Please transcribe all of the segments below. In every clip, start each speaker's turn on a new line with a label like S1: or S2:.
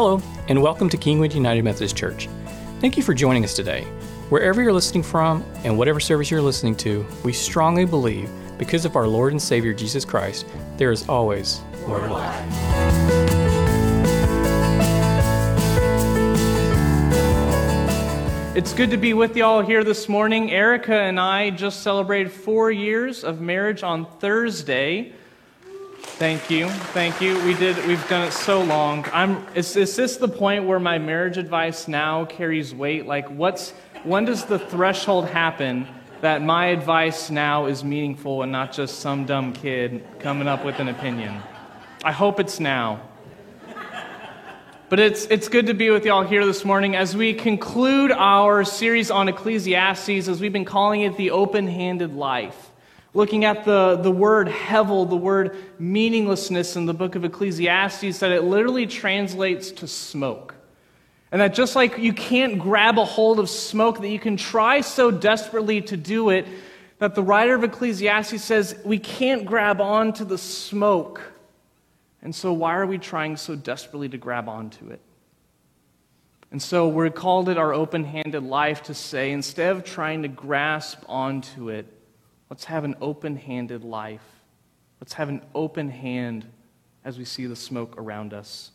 S1: Hello, and welcome to Kingwood United Methodist Church. Thank you for joining us today. Wherever you're listening from and whatever service you're listening to, we strongly believe because of our Lord and Savior Jesus Christ, there is always more life.
S2: It's good to be with y'all here this morning. Erica and I just celebrated four years of marriage on Thursday. Thank you, thank you. We did. We've done it so long. I'm. Is, is this the point where my marriage advice now carries weight? Like, what's when does the threshold happen that my advice now is meaningful and not just some dumb kid coming up with an opinion? I hope it's now. But it's, it's good to be with y'all here this morning as we conclude our series on Ecclesiastes, as we've been calling it the open handed life. Looking at the, the word hevel, the word meaninglessness in the book of Ecclesiastes, that it literally translates to smoke. And that just like you can't grab a hold of smoke, that you can try so desperately to do it, that the writer of Ecclesiastes says we can't grab onto the smoke and so, why are we trying so desperately to grab onto it? And so, we're called it our open handed life to say, instead of trying to grasp onto it, let's have an open handed life. Let's have an open hand as we see the smoke around us.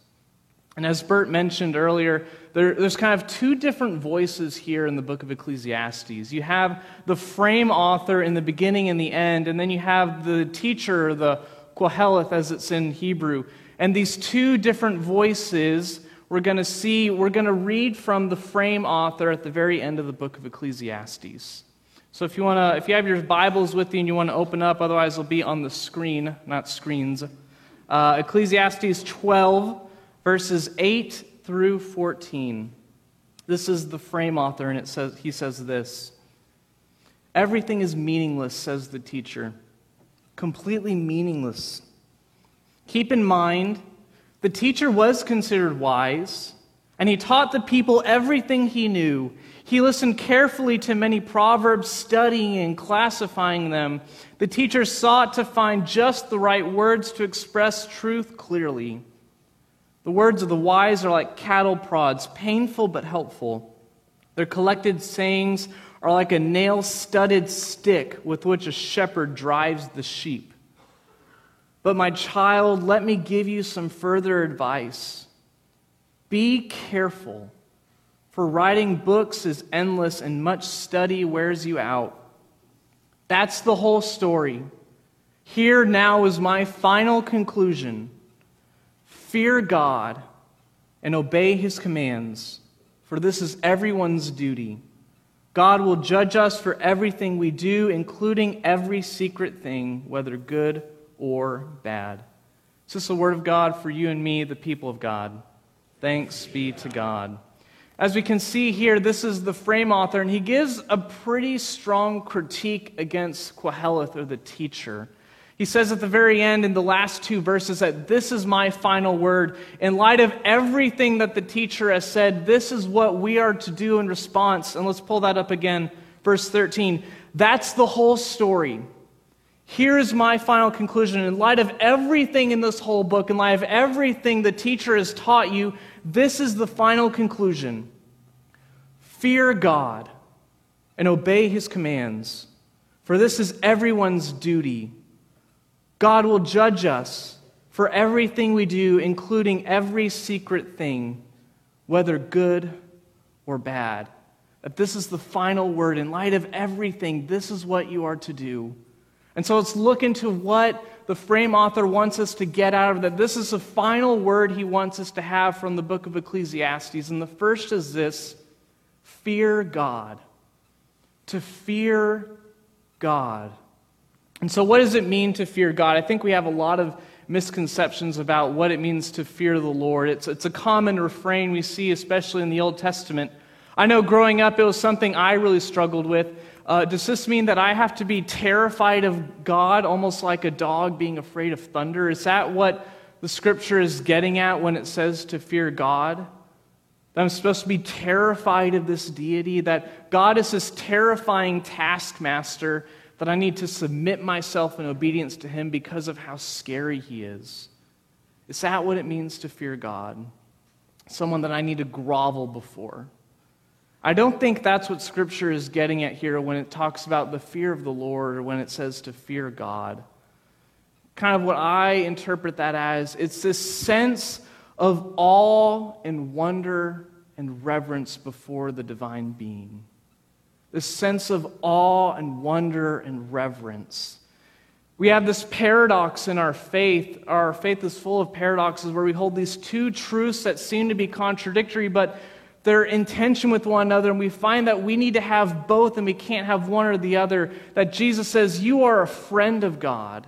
S2: And as Bert mentioned earlier, there, there's kind of two different voices here in the book of Ecclesiastes. You have the frame author in the beginning and the end, and then you have the teacher, the Koheleth as it's in Hebrew. And these two different voices we're going to see, we're going to read from the frame author at the very end of the book of Ecclesiastes. So if you want to, if you have your Bibles with you and you want to open up, otherwise it'll be on the screen, not screens. Uh, Ecclesiastes 12, verses 8 through 14. This is the frame author, and it says, he says this Everything is meaningless, says the teacher completely meaningless. Keep in mind, the teacher was considered wise, and he taught the people everything he knew. He listened carefully to many proverbs, studying and classifying them. The teacher sought to find just the right words to express truth clearly. The words of the wise are like cattle prods, painful but helpful. Their collected sayings are like a nail studded stick with which a shepherd drives the sheep. But, my child, let me give you some further advice. Be careful, for writing books is endless and much study wears you out. That's the whole story. Here now is my final conclusion fear God and obey his commands, for this is everyone's duty. God will judge us for everything we do, including every secret thing, whether good or bad. Is this the word of God for you and me, the people of God? Thanks be to God. As we can see here, this is the frame author, and he gives a pretty strong critique against Koheleth, or the teacher. He says at the very end in the last two verses that this is my final word. In light of everything that the teacher has said, this is what we are to do in response. And let's pull that up again. Verse 13. That's the whole story. Here is my final conclusion. In light of everything in this whole book, in light of everything the teacher has taught you, this is the final conclusion. Fear God and obey his commands, for this is everyone's duty God will judge us for everything we do, including every secret thing, whether good or bad. That this is the final word. In light of everything, this is what you are to do. And so let's look into what the frame author wants us to get out of that. This is the final word he wants us to have from the book of Ecclesiastes. And the first is this fear God. To fear God. And so, what does it mean to fear God? I think we have a lot of misconceptions about what it means to fear the Lord. It's, it's a common refrain we see, especially in the Old Testament. I know growing up, it was something I really struggled with. Uh, does this mean that I have to be terrified of God, almost like a dog being afraid of thunder? Is that what the scripture is getting at when it says to fear God? That I'm supposed to be terrified of this deity, that God is this terrifying taskmaster that I need to submit myself in obedience to Him because of how scary He is. Is that what it means to fear God? someone that I need to grovel before. I don't think that's what Scripture is getting at here when it talks about the fear of the Lord or when it says to fear God. Kind of what I interpret that as it's this sense of awe and wonder and reverence before the divine being. This sense of awe and wonder and reverence. We have this paradox in our faith. Our faith is full of paradoxes where we hold these two truths that seem to be contradictory, but they're in tension with one another, and we find that we need to have both and we can't have one or the other. That Jesus says, You are a friend of God.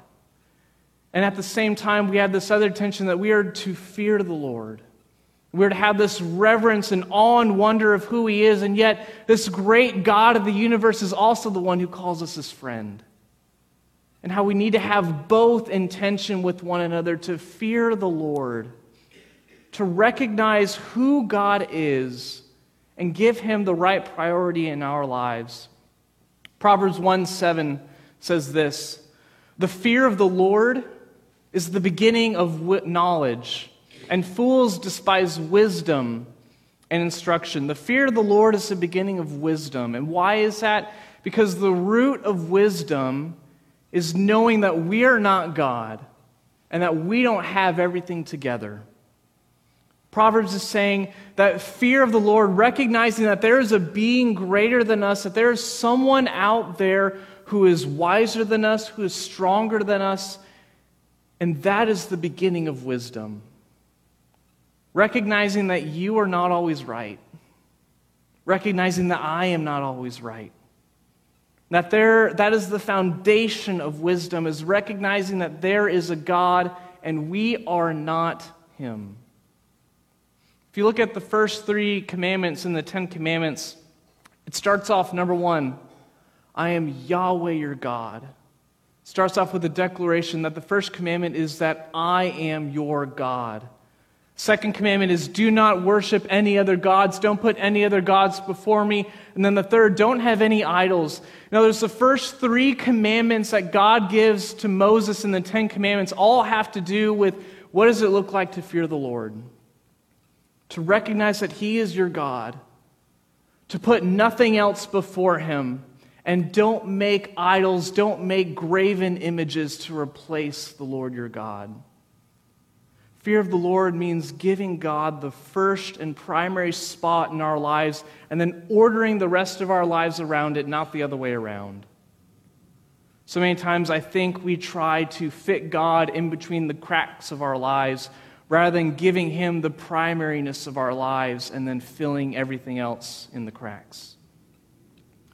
S2: And at the same time, we have this other tension that we are to fear the Lord. We're to have this reverence and awe and wonder of who He is, and yet this great God of the universe is also the one who calls us His friend. And how we need to have both intention with one another to fear the Lord, to recognize who God is, and give Him the right priority in our lives. Proverbs 1 7 says this The fear of the Lord is the beginning of knowledge and fools despise wisdom and instruction. The fear of the Lord is the beginning of wisdom. And why is that? Because the root of wisdom is knowing that we are not God and that we don't have everything together. Proverbs is saying that fear of the Lord, recognizing that there is a being greater than us, that there is someone out there who is wiser than us, who is stronger than us, and that is the beginning of wisdom recognizing that you are not always right, recognizing that I am not always right. That there that is the foundation of wisdom is recognizing that there is a God and we are not him. If you look at the first 3 commandments in the 10 commandments, it starts off number 1, I am Yahweh your God. It starts off with a declaration that the first commandment is that I am your God. Second commandment is do not worship any other gods. Don't put any other gods before me. And then the third, don't have any idols. Now, there's the first three commandments that God gives to Moses in the Ten Commandments all have to do with what does it look like to fear the Lord? To recognize that He is your God, to put nothing else before Him, and don't make idols, don't make graven images to replace the Lord your God. Fear of the Lord means giving God the first and primary spot in our lives and then ordering the rest of our lives around it, not the other way around. So many times I think we try to fit God in between the cracks of our lives rather than giving Him the primariness of our lives and then filling everything else in the cracks.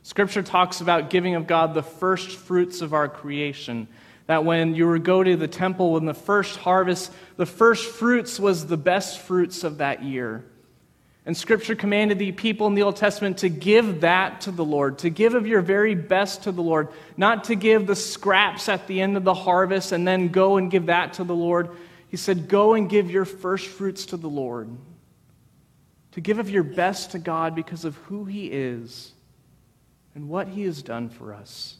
S2: Scripture talks about giving of God the first fruits of our creation that when you would go to the temple in the first harvest, the first fruits was the best fruits of that year. And Scripture commanded the people in the Old Testament to give that to the Lord, to give of your very best to the Lord, not to give the scraps at the end of the harvest and then go and give that to the Lord. He said, Go and give your first fruits to the Lord, to give of your best to God because of who He is and what He has done for us.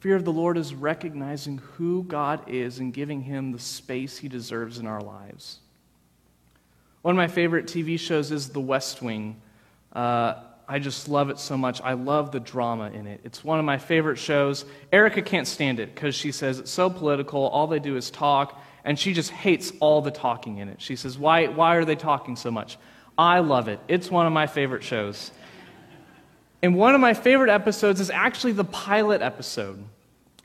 S2: Fear of the Lord is recognizing who God is and giving him the space he deserves in our lives. One of my favorite TV shows is The West Wing. Uh, I just love it so much. I love the drama in it. It's one of my favorite shows. Erica can't stand it because she says it's so political. All they do is talk, and she just hates all the talking in it. She says, Why, why are they talking so much? I love it. It's one of my favorite shows. And one of my favorite episodes is actually the pilot episode.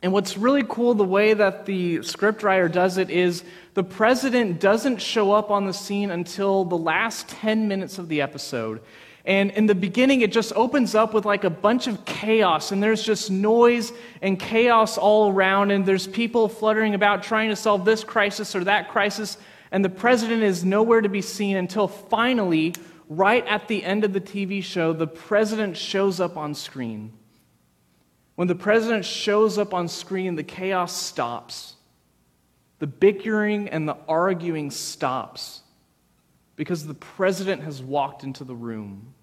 S2: And what's really cool, the way that the scriptwriter does it, is the president doesn't show up on the scene until the last 10 minutes of the episode. And in the beginning, it just opens up with like a bunch of chaos, and there's just noise and chaos all around, and there's people fluttering about trying to solve this crisis or that crisis, and the president is nowhere to be seen until finally, right at the end of the TV show, the president shows up on screen. When the president shows up on screen, the chaos stops. The bickering and the arguing stops because the president has walked into the room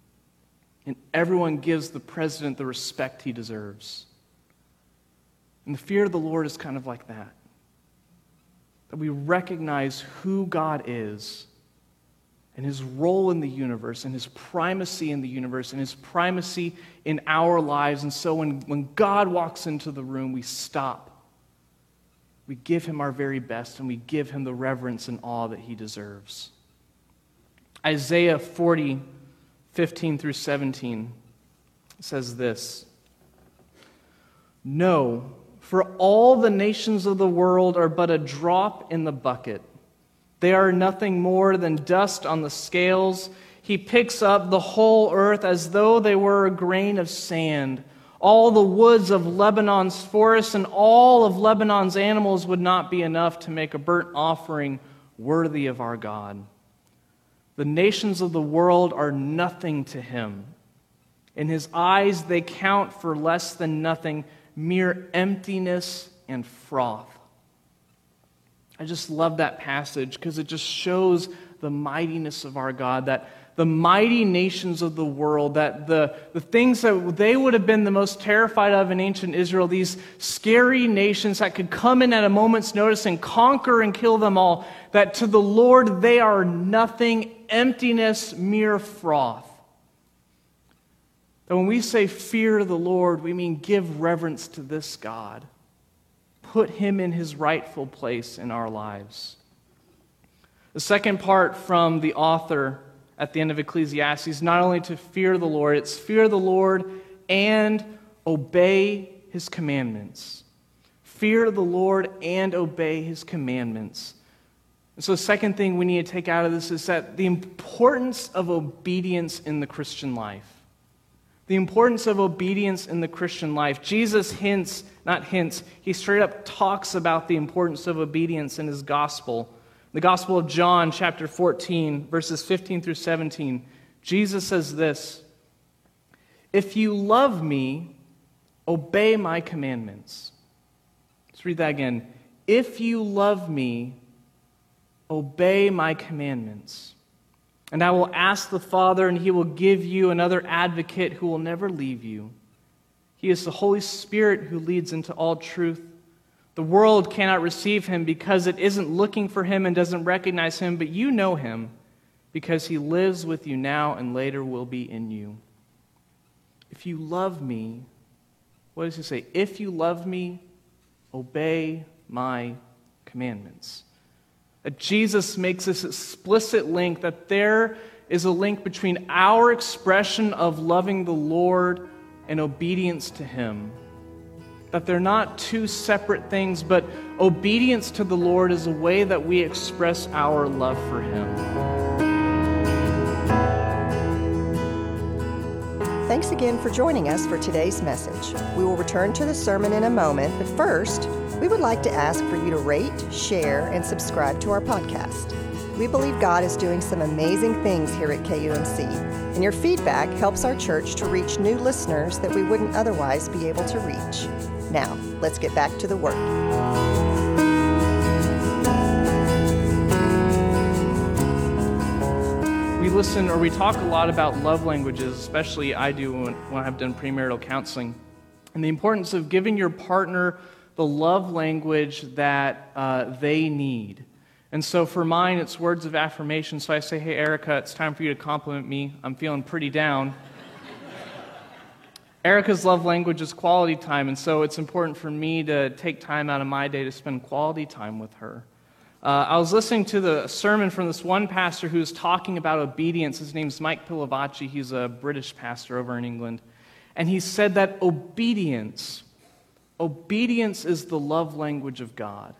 S2: and everyone gives the president the respect he deserves. And the fear of the Lord is kind of like that that we recognize who God is and his role in the universe and his primacy in the universe and his primacy in our lives. And so when, when God walks into the room, we stop. We give him our very best and we give him the reverence and awe that he deserves. Isaiah 40, 15 through 17 says this No, for all the nations of the world are but a drop in the bucket. They are nothing more than dust on the scales. He picks up the whole earth as though they were a grain of sand. All the woods of Lebanon's forests and all of Lebanon's animals would not be enough to make a burnt offering worthy of our God. The nations of the world are nothing to him. In his eyes, they count for less than nothing mere emptiness and froth. I just love that passage because it just shows the mightiness of our God, that the mighty nations of the world, that the, the things that they would have been the most terrified of in ancient Israel, these scary nations that could come in at a moment's notice and conquer and kill them all, that to the Lord they are nothing, emptiness, mere froth. That when we say fear the Lord, we mean give reverence to this God. Put him in his rightful place in our lives. The second part from the author at the end of Ecclesiastes, not only to fear the Lord, it's fear the Lord and obey his commandments. Fear the Lord and obey his commandments. And so, the second thing we need to take out of this is that the importance of obedience in the Christian life the importance of obedience in the Christian life. Jesus hints, not hints, he straight up talks about the importance of obedience in his gospel. The Gospel of John, chapter 14, verses 15 through 17, Jesus says this If you love me, obey my commandments. Let's read that again. If you love me, obey my commandments. And I will ask the Father, and he will give you another advocate who will never leave you. He is the Holy Spirit who leads into all truth. The world cannot receive him because it isn't looking for him and doesn't recognize him, but you know him because he lives with you now and later will be in you. If you love me, what does he say? If you love me, obey my commandments. That Jesus makes this explicit link that there is a link between our expression of loving the Lord and obedience to Him. That they're not two separate things, but obedience to the Lord is a way that we express our love for Him.
S3: Thanks again for joining us for today's message. We will return to the sermon in a moment, but first, we would like to ask for you to rate, share, and subscribe to our podcast. We believe God is doing some amazing things here at KUMC, and your feedback helps our church to reach new listeners that we wouldn't otherwise be able to reach. Now, let's get back to the work.
S2: We listen or we talk a lot about love languages, especially I do when, when I've done premarital counseling, and the importance of giving your partner the love language that uh, they need. And so for mine, it's words of affirmation. So I say, Hey, Erica, it's time for you to compliment me. I'm feeling pretty down. Erica's love language is quality time, and so it's important for me to take time out of my day to spend quality time with her. Uh, I was listening to the sermon from this one pastor who was talking about obedience. His name's Mike Pilavachi. He's a British pastor over in England. And he said that obedience Obedience is the love language of God.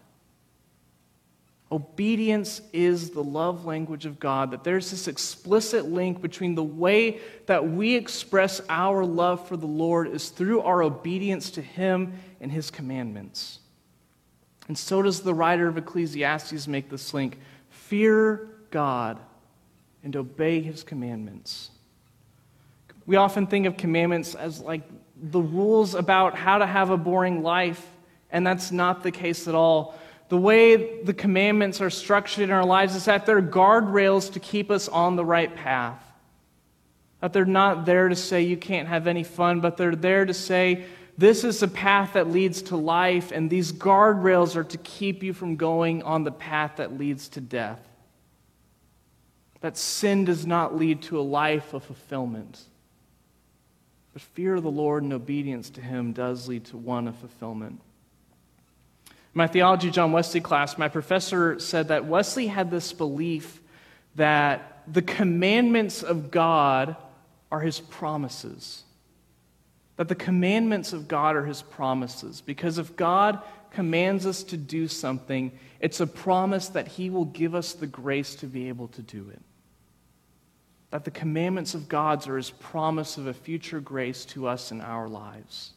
S2: Obedience is the love language of God. That there's this explicit link between the way that we express our love for the Lord is through our obedience to Him and His commandments. And so does the writer of Ecclesiastes make this link fear God and obey His commandments. We often think of commandments as like the rules about how to have a boring life, and that's not the case at all. The way the commandments are structured in our lives is that they're guardrails to keep us on the right path. That they're not there to say you can't have any fun, but they're there to say this is a path that leads to life, and these guardrails are to keep you from going on the path that leads to death. that sin does not lead to a life of fulfillment. But fear of the Lord and obedience to Him does lead to one of fulfillment. My theology John Wesley class, my professor said that Wesley had this belief that the commandments of God are His promises. That the commandments of God are His promises. Because if God commands us to do something, it's a promise that He will give us the grace to be able to do it that the commandments of God's are his promise of a future grace to us in our lives.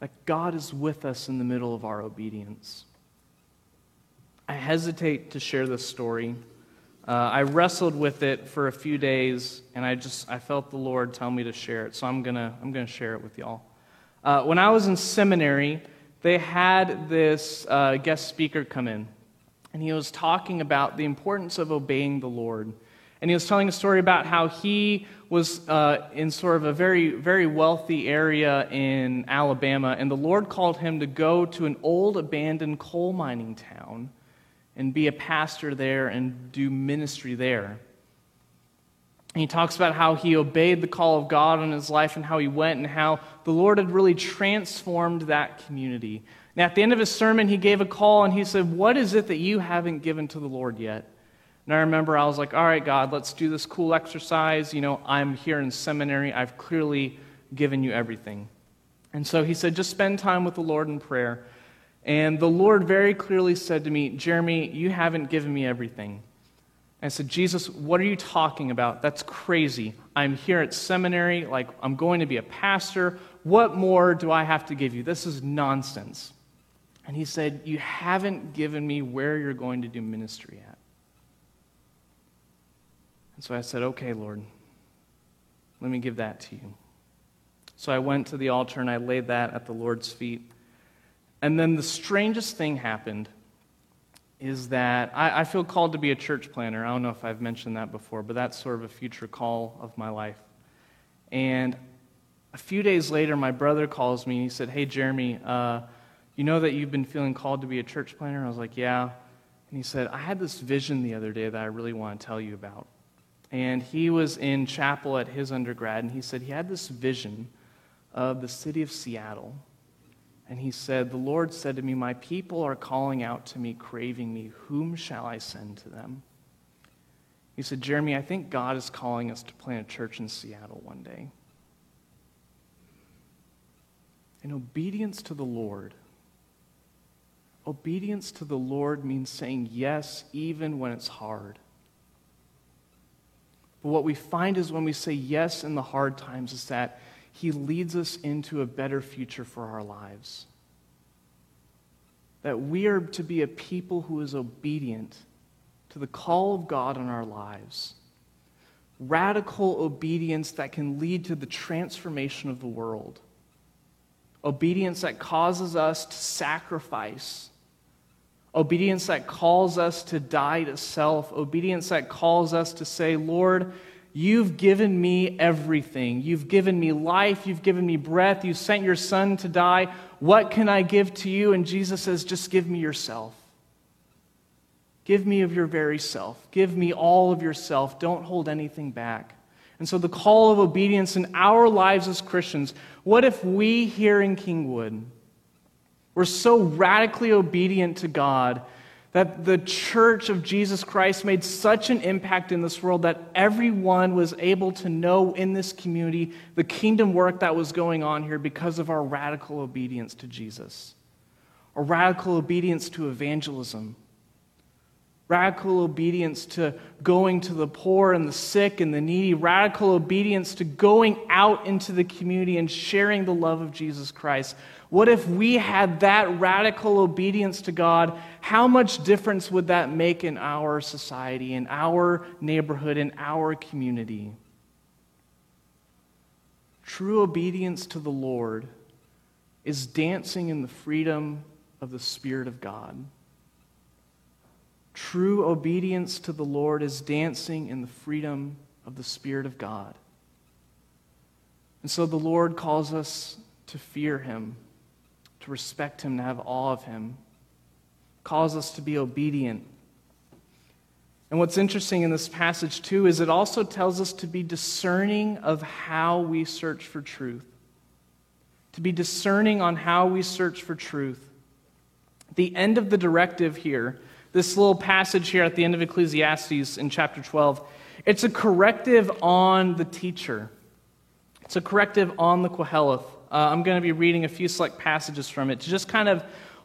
S2: That God is with us in the middle of our obedience. I hesitate to share this story. Uh, I wrestled with it for a few days, and I just I felt the Lord tell me to share it, so I'm gonna I'm gonna share it with y'all. Uh, when I was in seminary, they had this uh, guest speaker come in, and he was talking about the importance of obeying the Lord. And he was telling a story about how he was uh, in sort of a very, very wealthy area in Alabama, and the Lord called him to go to an old abandoned coal mining town and be a pastor there and do ministry there. And he talks about how he obeyed the call of God in his life and how he went and how the Lord had really transformed that community. Now, at the end of his sermon, he gave a call and he said, What is it that you haven't given to the Lord yet? And I remember I was like, all right, God, let's do this cool exercise. You know, I'm here in seminary. I've clearly given you everything. And so he said, just spend time with the Lord in prayer. And the Lord very clearly said to me, Jeremy, you haven't given me everything. I said, Jesus, what are you talking about? That's crazy. I'm here at seminary, like, I'm going to be a pastor. What more do I have to give you? This is nonsense. And he said, You haven't given me where you're going to do ministry at. And so I said, Okay, Lord, let me give that to you. So I went to the altar and I laid that at the Lord's feet. And then the strangest thing happened is that I, I, feel called to be a church planner. I don't know if I've mentioned that before, but that's sort of a future call of my life. And a few days later, my brother calls me and he said, Hey, Jeremy, uh, you know that you've been feeling called to be a church planner? I was like, Yeah. And he said, I had this vision the other day that I really want to tell you about. And he was in chapel at his undergrad, and he said he had this vision of the city of Seattle. And he said, The Lord said to me, My people are calling out to me, craving me. Whom shall I send to them? He said, Jeremy, I think God is calling us to plant a church in Seattle one day. And obedience to the Lord. Obedience to the Lord means saying yes even when it's hard. But what we find is when we say yes in the hard times, is that He leads us into a better future for our lives. That we are to be a people who is obedient to the call of God in our lives. Radical obedience that can lead to the transformation of the world. Obedience that causes us to sacrifice Obedience that calls us to die to self. Obedience that calls us to say, Lord, you've given me everything. You've given me life. You've given me breath. You sent your son to die. What can I give to you? And Jesus says, just give me yourself. Give me of your very self. Give me all of yourself. Don't hold anything back. And so, the call of obedience in our lives as Christians what if we here in Kingwood, we're so radically obedient to God that the church of Jesus Christ made such an impact in this world that everyone was able to know in this community the kingdom work that was going on here because of our radical obedience to Jesus, our radical obedience to evangelism, radical obedience to going to the poor and the sick and the needy, radical obedience to going out into the community and sharing the love of Jesus Christ. What if we had that radical obedience to God? How much difference would that make in our society, in our neighborhood, in our community? True obedience to the Lord is dancing in the freedom of the Spirit of God. True obedience to the Lord is dancing in the freedom of the Spirit of God. And so the Lord calls us to fear Him to respect Him, to have awe of Him, calls us to be obedient. And what's interesting in this passage, too, is it also tells us to be discerning of how we search for truth. To be discerning on how we search for truth. The end of the directive here, this little passage here at the end of Ecclesiastes in chapter 12, it's a corrective on the teacher. It's a corrective on the Qoheleth. Uh, I'm going to be reading a few select passages from it to just kind of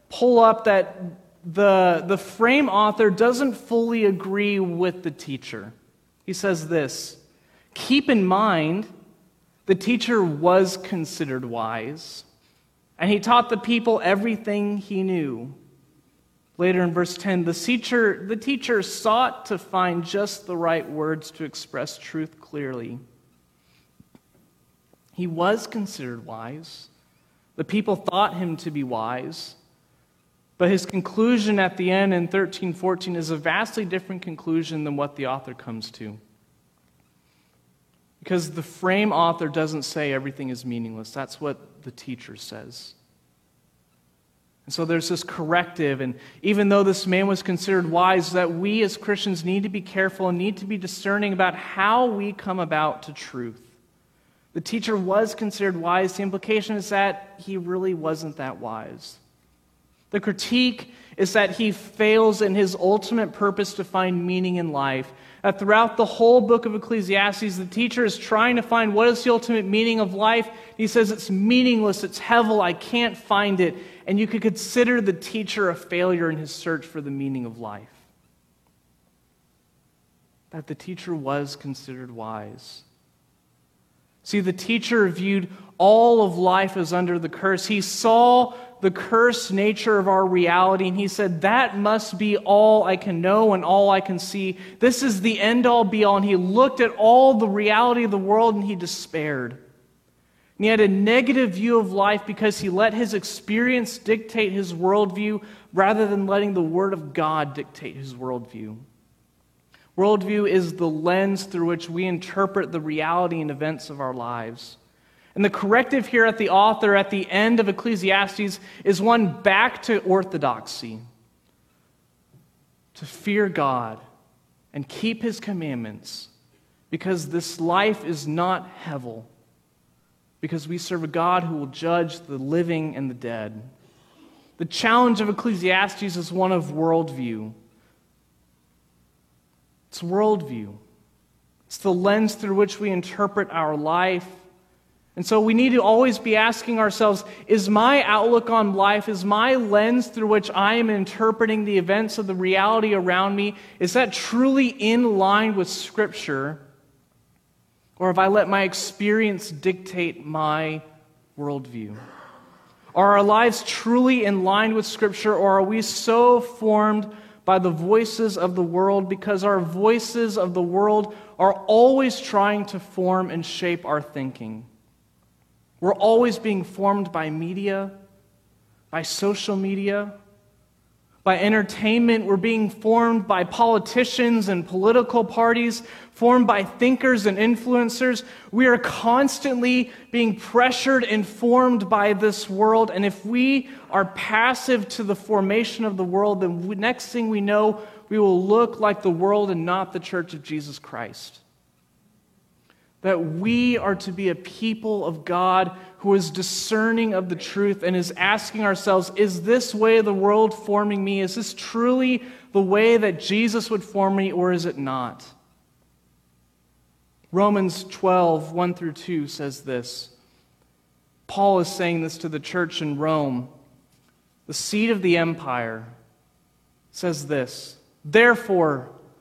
S2: pull up that the, the frame author doesn't fully agree with the teacher. He says this Keep in mind, the teacher was considered wise, and he taught the people everything he knew. Later in verse 10, the teacher, the teacher sought to find just the right words to express truth clearly. He was considered wise. The people thought him to be wise. But his conclusion at the end in 1314 is a vastly different conclusion than what the author comes to. Because the frame author doesn't say everything is meaningless. That's what the teacher says. And so there's this corrective, and even though this man was considered wise, that we as Christians need to be careful and need to be discerning about how we come about to truth. The teacher was considered wise. The implication is that he really wasn't that wise. The critique is that he fails in his ultimate purpose to find meaning in life. That throughout the whole book of Ecclesiastes, the teacher is trying to find what is the ultimate meaning of life. He says it's meaningless, it's hevel, I can't find it. And you could consider the teacher a failure in his search for the meaning of life. That the teacher was considered wise. See, the teacher viewed all of life as under the curse. He saw the cursed nature of our reality. And he said, That must be all I can know and all I can see. This is the end all be all. And he looked at all the reality of the world and he despaired. And he had a negative view of life because he let his experience dictate his worldview rather than letting the Word of God dictate his worldview. Worldview is the lens through which we interpret the reality and events of our lives. And the corrective here at the author at the end of Ecclesiastes is one back to orthodoxy to fear God and keep his commandments because this life is not hevel, because we serve a God who will judge the living and the dead. The challenge of Ecclesiastes is one of worldview. It's worldview. It's the lens through which we interpret our life and so we need to always be asking ourselves is my outlook on life, is my lens through which I am interpreting the events of the reality around me, is that truly in line with Scripture? Or have I let my experience dictate my worldview? Are our lives truly in line with Scripture, or are we so formed by the voices of the world because our voices of the world are always trying to form and shape our thinking? We're always being formed by media, by social media, by entertainment. We're being formed by politicians and political parties, formed by thinkers and influencers. We are constantly being pressured and formed by this world. And if we are passive to the formation of the world, then next thing we know, we will look like the world and not the church of Jesus Christ that we are to be a people of God who is discerning of the truth and is asking ourselves, is this way the world forming me? Is this truly the way that Jesus would form me, or is it not? Romans 12, 1 through 2 says this. Paul is saying this to the church in Rome. The seat of the empire says this Therefore,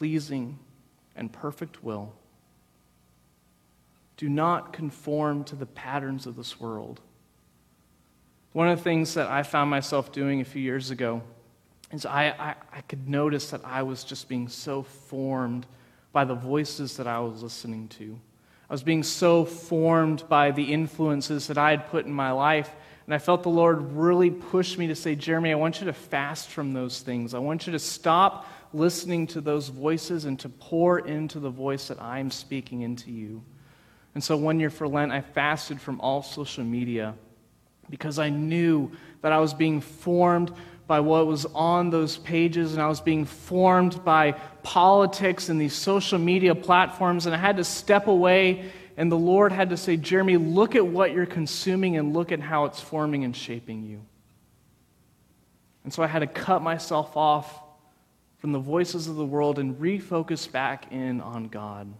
S2: pleasing, and perfect will. Do not conform to the patterns of this world. One of the things that I found myself doing a few years ago is I, I, I could notice that I was just being so formed by the voices that I was listening to. I was being so formed by the influences that I had put in my life. And I felt the Lord really push me to say, Jeremy, I want you to fast from those things. I want you to stop listening to those voices and to pour into the voice that I'm speaking into you. And so one year for Lent, I fasted from all social media because I knew that I was being formed by what was on those pages, and I was being formed by politics and these social media platforms, and I had to step away. And the Lord had to say, Jeremy, look at what you're consuming and look at how it's forming and shaping you. And so I had to cut myself off from the voices of the world and refocus back in on God.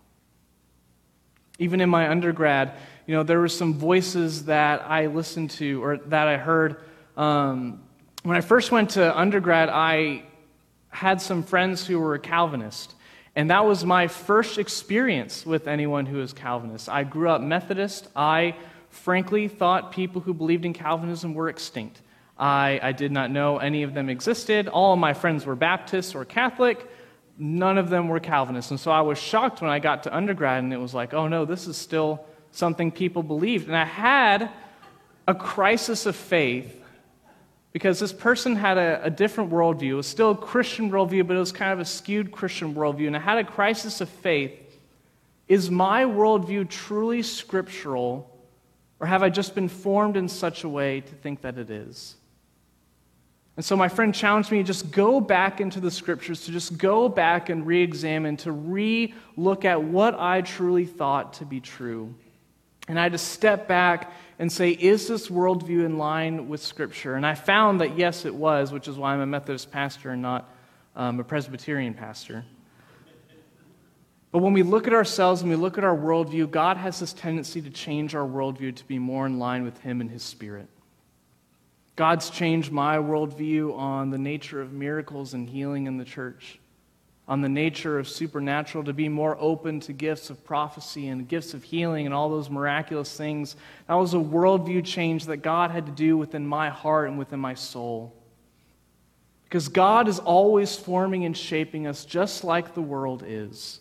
S2: Even in my undergrad, you know, there were some voices that I listened to or that I heard um, when I first went to undergrad, I had some friends who were Calvinist. And that was my first experience with anyone who was Calvinist. I grew up Methodist. I frankly thought people who believed in Calvinism were extinct. I, I did not know any of them existed. All of my friends were Baptists or Catholic. None of them were Calvinists. And so I was shocked when I got to undergrad and it was like, oh no, this is still something people believed. And I had a crisis of faith because this person had a, a, different worldview. It was still a Christian worldview, but it was kind of a skewed Christian worldview. And I had a crisis of faith. Is my worldview truly scriptural, or have I just been formed in such a way to think that it is? And so my friend challenged me to just go back into the scriptures, to just go back and re examine, to re look at what I truly thought to be true. And I had to step back and say, is this worldview in line with Scripture? And I found that yes, it was, which is why I'm a Methodist pastor and not um, a Presbyterian pastor. But when we look at ourselves and we look at our worldview, God has this tendency to change our worldview to be more in line with Him and His Spirit. God's changed my worldview on the nature of miracles and healing in the church on the nature of supernatural, to be more open to gifts of prophecy and gifts of healing and all those miraculous things. That was a worldview change that God had to do within my heart and within my soul. Because God is always forming and shaping us just like the world is.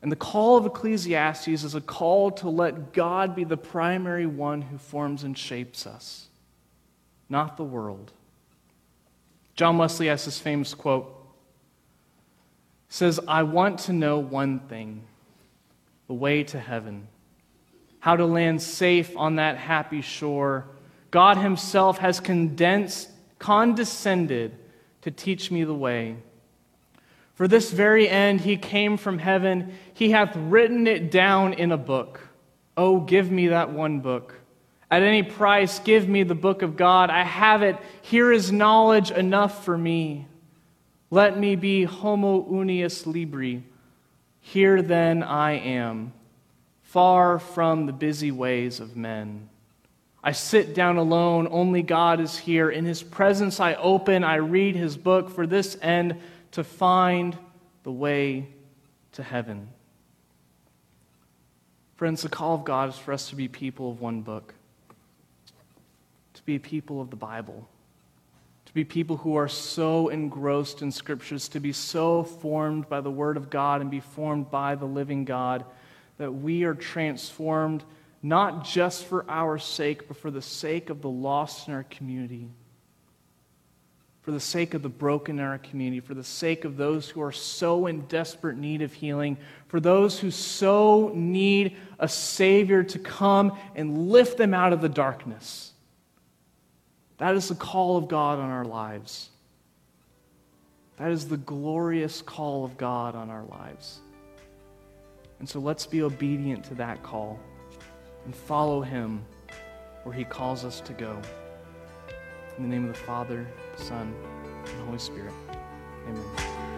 S2: And the call of Ecclesiastes is a call to let God be the primary one who forms and shapes us, not the world. John Wesley has this famous quote says, I want to know one thing the way to heaven, how to land safe on that happy shore. God Himself has condensed, condescended to teach me the way. For this very end He came from heaven, He hath written it down in a book. Oh, give me that one book. At any price, give me the book of God. I have it. Here is knowledge enough for me. Let me be homo unius libri. Here then I am, far from the busy ways of men. I sit down alone, only God is here. In his presence I open, I read his book for this end to find the way to heaven. Friends, the call of God is for us to be people of one book, to be people of the Bible be people who are so engrossed in scriptures, to be so formed by the Word of God and be formed by the living God, that we are transformed not just for our sake, but for the sake of the lost in our community, for the sake of the broken in our community, for the sake of those who are so in desperate need of healing, for those who so need a Savior to come and lift them out of the darkness. That is the call of God on our lives. That is the glorious call of God on our lives. And so let's be obedient to that call and follow Him where He calls us to go. In the name of the Father, Son, and Holy Spirit. Amen.